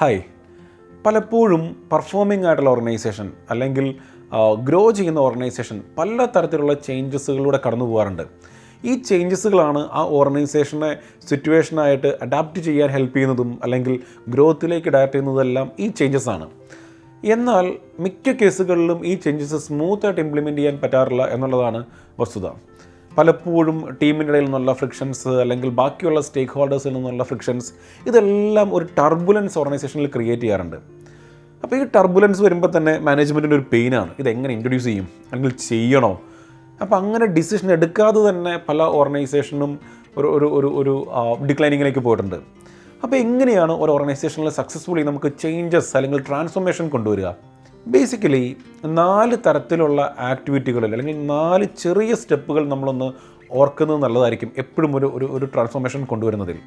Hi പലപ്പോഴും performing ആയിട്ടുള്ള organisation അല്ലെങ്കിൽ ഗ്രോ ചെയ്യുന്ന ഓർഗനൈസേഷൻ പല തരത്തിലുള്ള ചേഞ്ചസുകളിലൂടെ കടന്നു പോകാറുണ്ട്. ഈ ചേഞ്ചസുകളാണ് ആ ഓർഗനൈസേഷനെ സിറ്റുവേഷനായിട്ട് അഡാപ്റ്റ് ചെയ്യാൻ ഹെൽപ്പ് ചെയ്യുന്നതും അല്ലെങ്കിൽ ഗ്രോത്തിലേക്ക് അഡാപ്റ്റ് ചെയ്യുന്നതെല്ലാം ഈ ചേഞ്ചസ് ആണ്. എന്നാൽ മിക്ക കേസുകളിലും ഈ ചേഞ്ചസ് സ്മൂത്തായിട്ട് ഇംപ്ലിമെന്റ് ചെയ്യാൻ പറ്റാറില്ല എന്നുള്ളതാണ് വസ്തുത. പലപ്പോഴും ടീമിനിടയിൽ നിന്നുള്ള ഫ്രിക്ഷൻസ് അല്ലെങ്കിൽ ബാക്കിയുള്ള സ്റ്റേക്ക് ഹോൾഡേഴ്സിൽ നിന്നുള്ള ഫ്രിക്ഷൻസ് ഇതെല്ലാം ഒരു ടർബുലൻസ് ഓർഗനൈസേഷനിൽ ക്രിയേറ്റ് ചെയ്യാറുണ്ട്. അപ്പോൾ ഈ ടർബുലൻസ് വരുമ്പോൾ തന്നെ മാനേജ്മെന്റിന്റെ ഒരു പെയിനാണ് ഇതെങ്ങനെ ഇൻട്രൊഡ്യൂസ് ചെയ്യും? അല്ലെങ്കിൽ ചെയ്യണോ? അപ്പോൾ അങ്ങനെ ഡിസിഷൻ എടുക്കാതെ തന്നെ പല ഓർഗനൈസേഷനും ഒരു ഒരു ഒരു ഒരു ഡിക്ലൈനിങ്ങിലേക്ക് പോയിട്ടുണ്ട്. അപ്പോൾ എങ്ങനെയാണ് ഒരു ഓർഗനൈസേഷനിൽ സക്സസ്ഫുള്ളി നമുക്ക് ചേഞ്ചസ് അല്ലെങ്കിൽ ട്രാൻസ്ഫോർമേഷൻ കൊണ്ടുവരിക? ബേസിക്കലി നാല് തരത്തിലുള്ള ആക്ടിവിറ്റികളിൽ അല്ലെങ്കിൽ നാല് ചെറിയ സ്റ്റെപ്പുകൾ നമ്മളൊന്ന് ഓർക്കുന്നത് നല്ലതായിരിക്കും എപ്പോഴും ഒരു ഒരു ഒരു ട്രാൻസ്ഫോർമേഷൻ കൊണ്ടുവരുന്നതിൽ.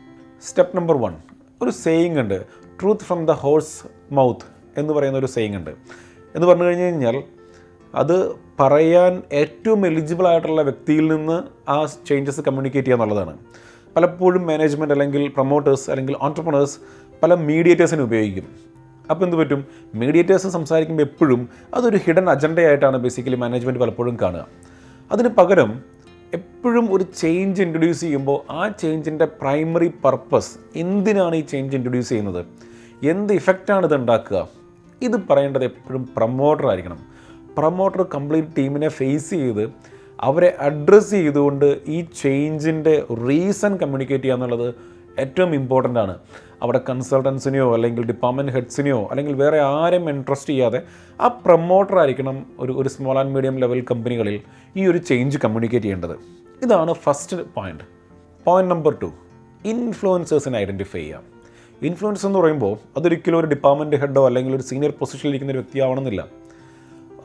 സ്റ്റെപ്പ് നമ്പർ വൺ ഒരു സെയിങ് ഉണ്ട് truth from the horse mouth എന്ന് പറയുന്ന ഒരു സെയിങ് ഉണ്ട്. എന്ന് പറഞ്ഞു കഴിഞ്ഞ് കഴിഞ്ഞാൽ അത് പറയാൻ ഏറ്റവും എലിജിബിൾ ആയിട്ടുള്ള വ്യക്തിയിൽ നിന്ന് ആ ചേഞ്ചസ് കമ്മ്യൂണിക്കേറ്റ് ചെയ്യുക എന്നുള്ളതാണ്. പലപ്പോഴും മാനേജ്മെന്റ് അല്ലെങ്കിൽ പ്രൊമോട്ടേഴ്സ് അല്ലെങ്കിൽ ഓൺടർപ്രണേഴ്സ് പല മീഡിയേറ്റേഴ്സിനെ ഉപയോഗിക്കും. അപ്പോൾ എന്ത് പറ്റും? മീഡിയേറ്റേഴ്സ് സംസാരിക്കുമ്പോൾ എപ്പോഴും അതൊരു ഹിഡൻ അജണ്ടയായിട്ടാണ് ബേസിക്കലി മാനേജ്മെന്റ് പലപ്പോഴും കാണുക. അതിന് പകരം എപ്പോഴും ഒരു ചേഞ്ച് ഇൻട്രൊഡ്യൂസ് ചെയ്യുമ്പോൾ ആ ചേഞ്ചിന്റെ പ്രൈമറി പർപ്പസ് എന്തിനാണ് ഈ ചേഞ്ച് ഇൻട്രൊഡ്യൂസ് ചെയ്യുന്നത്? എന്ത് ഇഫക്റ്റാണ് ഇത് ഉണ്ടാക്കുക? ഇത് പറയേണ്ടത് എപ്പോഴും പ്രൊമോട്ടർ ആയിരിക്കണം. പ്രൊമോട്ടർ കംപ്ലീറ്റ് ടീമിനെ ഫേസ് ചെയ്ത് അവരെ അഡ്രസ്സ് ചെയ്തുകൊണ്ട് ഈ ചേഞ്ചിന്റെ റീസൺ കമ്മ്യൂണിക്കേറ്റ് ചെയ്യുക എന്നുള്ളത് ഏറ്റവും ഇമ്പോർട്ടന്റ് ആണ്. അവിടെ കൺസൾട്ടൻസിനെയോ അല്ലെങ്കിൽ ഡിപ്പാർട്ട്മെന്റ് ഹെഡ്സിനെയോ അല്ലെങ്കിൽ വേറെ ആരെയും ഇൻട്രസ്റ്റ് ചെയ്യാതെ ആ പ്രൊമോട്ടർ ആയിരിക്കണം ഒരു ഒരു സ്മോൾ ആൻഡ് മീഡിയം ലെവൽ കമ്പനികളിൽ ഈ ഒരു ചേഞ്ച് കമ്മ്യൂണിക്കേറ്റ് ചെയ്യേണ്ടത്. ഇതാണ് first point point number two ഇൻഫ്ലുവൻസേഴ്സിനെ identify ചെയ്യാം. ഇൻഫ്ലുവൻസ് എന്ന് പറയുമ്പോൾ അതൊരിക്കലും ഒരു ഡിപ്പാർട്ട്മെന്റ് ഹെഡോ അല്ലെങ്കിൽ ഒരു സീനിയർ പൊസിഷനിൽ ഇരിക്കുന്ന ഒരു വ്യക്തിയാവണമെന്നില്ല.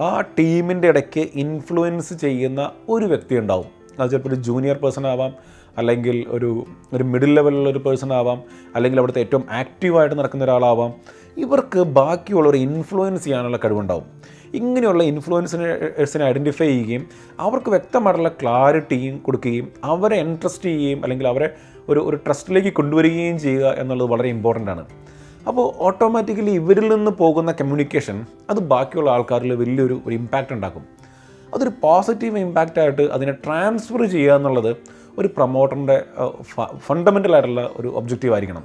ആ ടീമിന്റെ ഇടയ്ക്ക് ഇൻഫ്ലുവൻസ് ചെയ്യുന്ന ഒരു വ്യക്തി ഉണ്ടാവും. അത് ചിലപ്പോൾ ഒരു ജൂനിയർ പേഴ്സൺ ആവാം അല്ലെങ്കിൽ ഒരു ഒരു മിഡിൽ ലെവലിലുള്ള ഒരു പേഴ്സൺ ആവാം അല്ലെങ്കിൽ അവിടുത്തെ ഏറ്റവും ആക്റ്റീവായിട്ട് നടക്കുന്ന ഒരാളാവാം ഇവർക്ക് ബാക്കിയുള്ളവരെ ഇൻഫ്ലുവൻസ് ചെയ്യാനുള്ള കഴിവുണ്ടാവും. ഇങ്ങനെയുള്ള ഇൻഫ്ലുവൻസിനെ ഐഡന്റിഫൈ ചെയ്യുകയും അവർക്ക് വ്യക്തമായിട്ടുള്ള ക്ലാരിറ്റിയും കൊടുക്കുകയും അവരെ ഇൻട്രസ്റ്റ് ചെയ്യുകയും അല്ലെങ്കിൽ അവരെ ഒരു ഒരു ട്രസ്റ്റിലേക്ക് കൊണ്ടുവരികയും ചെയ്യുക എന്നുള്ളത് വളരെ ഇമ്പോർട്ടന്റ് ആണ്. അപ്പോൾ ഓട്ടോമാറ്റിക്കലി ഇവരിൽ നിന്ന് പോകുന്ന കമ്മ്യൂണിക്കേഷൻ അത് ബാക്കിയുള്ള ആൾക്കാരിൽ വലിയൊരു ഒരു ഇമ്പാക്റ്റ് ഉണ്ടാക്കും. അതൊരു പോസിറ്റീവ് ഇമ്പാക്റ്റായിട്ട് അതിനെ ട്രാൻസ്ഫർ ചെയ്യുക എന്നുള്ളത് ഒരു പ്രൊമോട്ടറിന്റെ ഫണ്ടമെന്റൽ ആയിട്ടുള്ള ഒരു ഒബ്ജക്റ്റീവ് ആയിരിക്കണം.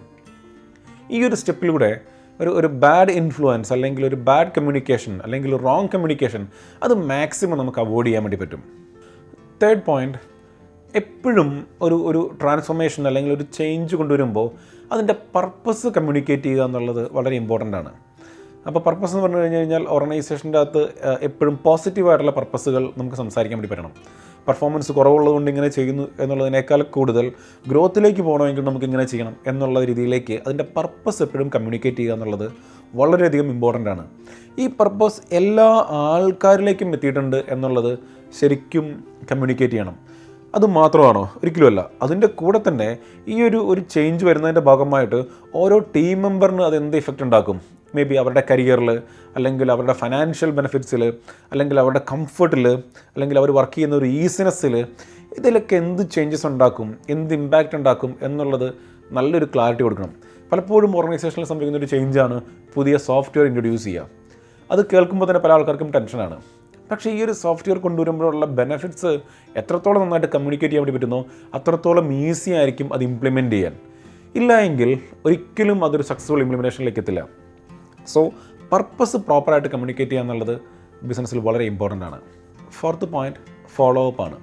ഈ ഒരു സ്റ്റെപ്പിലൂടെ ഒരു ഒരു ബാഡ് ഇൻഫ്ലുവൻസ് അല്ലെങ്കിൽ ഒരു ബാഡ് കമ്മ്യൂണിക്കേഷൻ അല്ലെങ്കിൽ റോങ് കമ്മ്യൂണിക്കേഷൻ അത് മാക്സിമം നമുക്ക് അവോയ്ഡ് ചെയ്യാൻ വേണ്ടി പറ്റും. തേർഡ് പോയിന്റ് എപ്പോഴും ഒരു ഒരു ട്രാൻസ്ഫോർമേഷൻ അല്ലെങ്കിൽ ഒരു ചേഞ്ച് കൊണ്ടുവരുമ്പോൾ അതിന്റെ പർപ്പസ് കമ്മ്യൂണിക്കേറ്റ് ചെയ്യുക എന്നുള്ളത് വളരെ ഇമ്പോർട്ടന്റ് ആണ്. അപ്പോൾ പർപ്പസ് എന്ന് പറഞ്ഞു കഴിഞ്ഞ് കഴിഞ്ഞാൽ ഓർഗനൈസേഷന്റെ അകത്ത് എപ്പോഴും പോസിറ്റീവായിട്ടുള്ള പർപ്പസുകൾ നമുക്ക് സംസാരിക്കാൻ വേണ്ടി പറ്റണം. പെർഫോമൻസ് കുറവുള്ളതുകൊണ്ട് ഇങ്ങനെ ചെയ്യുന്നു എന്നുള്ളതിനേക്കാൾ കൂടുതൽ ഗ്രോത്തിലേക്ക് പോകണമെങ്കിൽ നമുക്ക് ഇങ്ങനെ ചെയ്യണം എന്നുള്ള രീതിയിലേക്ക് അതിന്റെ പർപ്പസ് എപ്പോഴും കമ്മ്യൂണിക്കേറ്റ് ചെയ്യുക എന്നുള്ളത് വളരെയധികം ഇമ്പോർട്ടന്റ് ആണ്. ഈ പർപ്പസ് എല്ലാ ആൾക്കാരിലേക്കും എത്തിയിട്ടുണ്ട് എന്നുള്ളത് ശരിക്കും കമ്മ്യൂണിക്കേറ്റ് ചെയ്യണം. അത് മാത്രമാണോ? ഒരിക്കലുമല്ല. അതിന്റെ കൂടെ തന്നെ ഈ ഒരു ഒരു ചേഞ്ച് വരുന്നതിന്റെ ഭാഗമായിട്ട് ഓരോ ടീം മെമ്പറിന് അത് എന്ത് ഇഫക്റ്റ് ഉണ്ടാക്കും? മേ ബി അവരുടെ കരിയറിൽ അല്ലെങ്കിൽ അവരുടെ ഫൈനാൻഷ്യൽ ബെനിഫിറ്റ്സിൽ അല്ലെങ്കിൽ അവരുടെ കംഫർട്ടിൽ അല്ലെങ്കിൽ അവർ വർക്ക് ചെയ്യുന്ന ഒരു ഈസിനെസ്സിൽ ഇതിലൊക്കെ എന്ത് ചേഞ്ചസ് ഉണ്ടാക്കും എന്ത് ഇമ്പാക്റ്റ് ഉണ്ടാക്കും എന്നുള്ളത് നല്ലൊരു ക്ലാരിറ്റി കൊടുക്കണം. പലപ്പോഴും ഓർഗനൈസേഷനിൽ സംഭവിക്കുന്ന ഒരു ചേഞ്ചാണ് പുതിയ സോഫ്റ്റ്വെയർ ഇൻട്രൊഡ്യൂസ് ചെയ്യുക. അത് കേൾക്കുമ്പോൾ തന്നെ പല ആൾക്കാർക്കും ടെൻഷനാണ് പക്ഷേ ഈ ഒരു സോഫ്റ്റ്വെയർ കൊണ്ടുവരുമ്പോഴുള്ള ബെനിഫിറ്റ്സ് എത്രത്തോളം നന്നായിട്ട് കമ്മ്യൂണിക്കേറ്റ് ചെയ്യാൻ വേണ്ടി പറ്റുന്നോ അത്രത്തോളം ഈസി ആയിരിക്കും അത് ഇംപ്ലിമെന്റ് ചെയ്യാൻ. ഇല്ല എങ്കിൽ ഒരിക്കലും അതൊരു സക്സസ്ഫുൾ ഇംപ്ലിമെന്റേഷനിലേക്ക് എത്തില്ല. സോ പർപ്പസ് പ്രോപ്പറായിട്ട് കമ്മ്യൂണിക്കേറ്റ് ചെയ്യുക എന്നുള്ളത് ബിസിനസ്സിൽ വളരെ ഇമ്പോർട്ടന്റ് ആണ്. ഫോർത്ത് പോയിന്റ് ഫോളോ അപ്പ് ആണ്.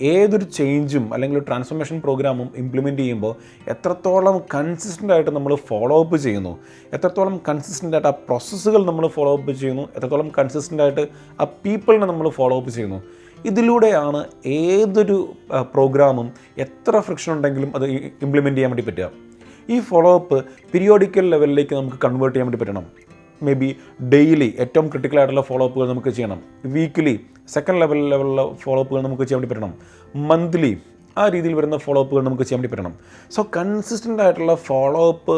ഏതൊരു ചേഞ്ചും അല്ലെങ്കിൽ ട്രാൻസ്ഫോർമേഷൻ പ്രോഗ്രാമും ഇംപ്ലിമെന്റ് ചെയ്യുമ്പോൾ എത്രത്തോളം കൺസിസ്റ്റന്റ് ആയിട്ട് നമ്മൾ ഫോളോ അപ്പ് ചെയ്യുന്നു എത്രത്തോളം കൺസിസ്റ്റന്റ് ആയിട്ട് ആ പ്രോസസ്സുകൾ നമ്മൾ ഫോളോ അപ്പ് ചെയ്യുന്നു എത്രത്തോളം കൺസിസ്റ്റന്റ് ആയിട്ട് ആ പീപ്പിളിനെ നമ്മൾ ഫോളോ അപ്പ് ചെയ്യുന്നു. ഇതിലൂടെയാണ് ഏതൊരു പ്രോഗ്രാമും എത്ര ഫ്രിക്ഷൻ ഉണ്ടെങ്കിലും അത് ഇംപ്ലിമെന്റ് ചെയ്യാൻ വേണ്ടി പറ്റുക. ഈ ഫോളോ അപ്പ് പീരിയോഡിക്കൽ ലെവലിലേക്ക് നമുക്ക് കൺവേർട്ട് ചെയ്യാൻ വേണ്ടി പറ്റണം. മേ ബി ഡെയിലി ഏറ്റവും ക്രിട്ടിക്കൽ ആയിട്ടുള്ള ഫോളോ അപ്പുകൾ നമുക്ക് ചെയ്യണം. വീക്ക്ലി സെക്കൻഡ് ലെവൽ ലെവലിലുള്ള ഫോളോ അപ്പുകൾ നമുക്ക് ചെയ്യാൻ വേണ്ടി പറ്റണം. മന്ത്ലി ആ രീതിയിൽ വരുന്ന ഫോളോ അപ്പുകൾ നമുക്ക് ചെയ്യാൻ വേണ്ടി പറ്റണം. സോ കൺസിസ്റ്റന്റ് ആയിട്ടുള്ള ഫോളോ അപ്പ്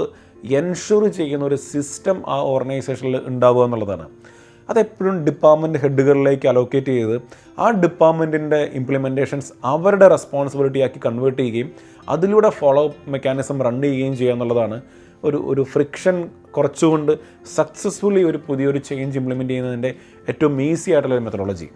എൻഷുർ ചെയ്യുന്ന ഒരു സിസ്റ്റം ആ ഓർഗനൈസേഷനിൽ ഉണ്ടാവുക എന്നുള്ളതാണ്. അതെപ്പോഴും ഡിപ്പാർട്ട്മെന്റ് ഹെഡുകളിലേക്ക് അലോക്കേറ്റ് ചെയ്ത് ആ ഡിപ്പാർട്ട്മെന്റിന്റെ ഇംപ്ലിമെന്റേഷൻസ് അവരുടെ റെസ്പോൺസിബിലിറ്റി ആക്കി കൺവേർട്ട് ചെയ്യുകയും അതിലൂടെ ഫോളോ അപ്പ് മെക്കാനിസം റൺ ചെയ്യുകയും ചെയ്യുക എന്നുള്ളതാണ് ഒരു ഒരു ഫ്രിക്ഷൻ കുറച്ചുകൊണ്ട് സക്സസ്ഫുള്ളി ഒരു പുതിയൊരു ചേഞ്ച് ഇംപ്ലിമെന്റ് ചെയ്യുന്നതിന്റെ ഏറ്റവും ഈസി ആയിട്ടുള്ള ഒരു മെത്തഡോളജി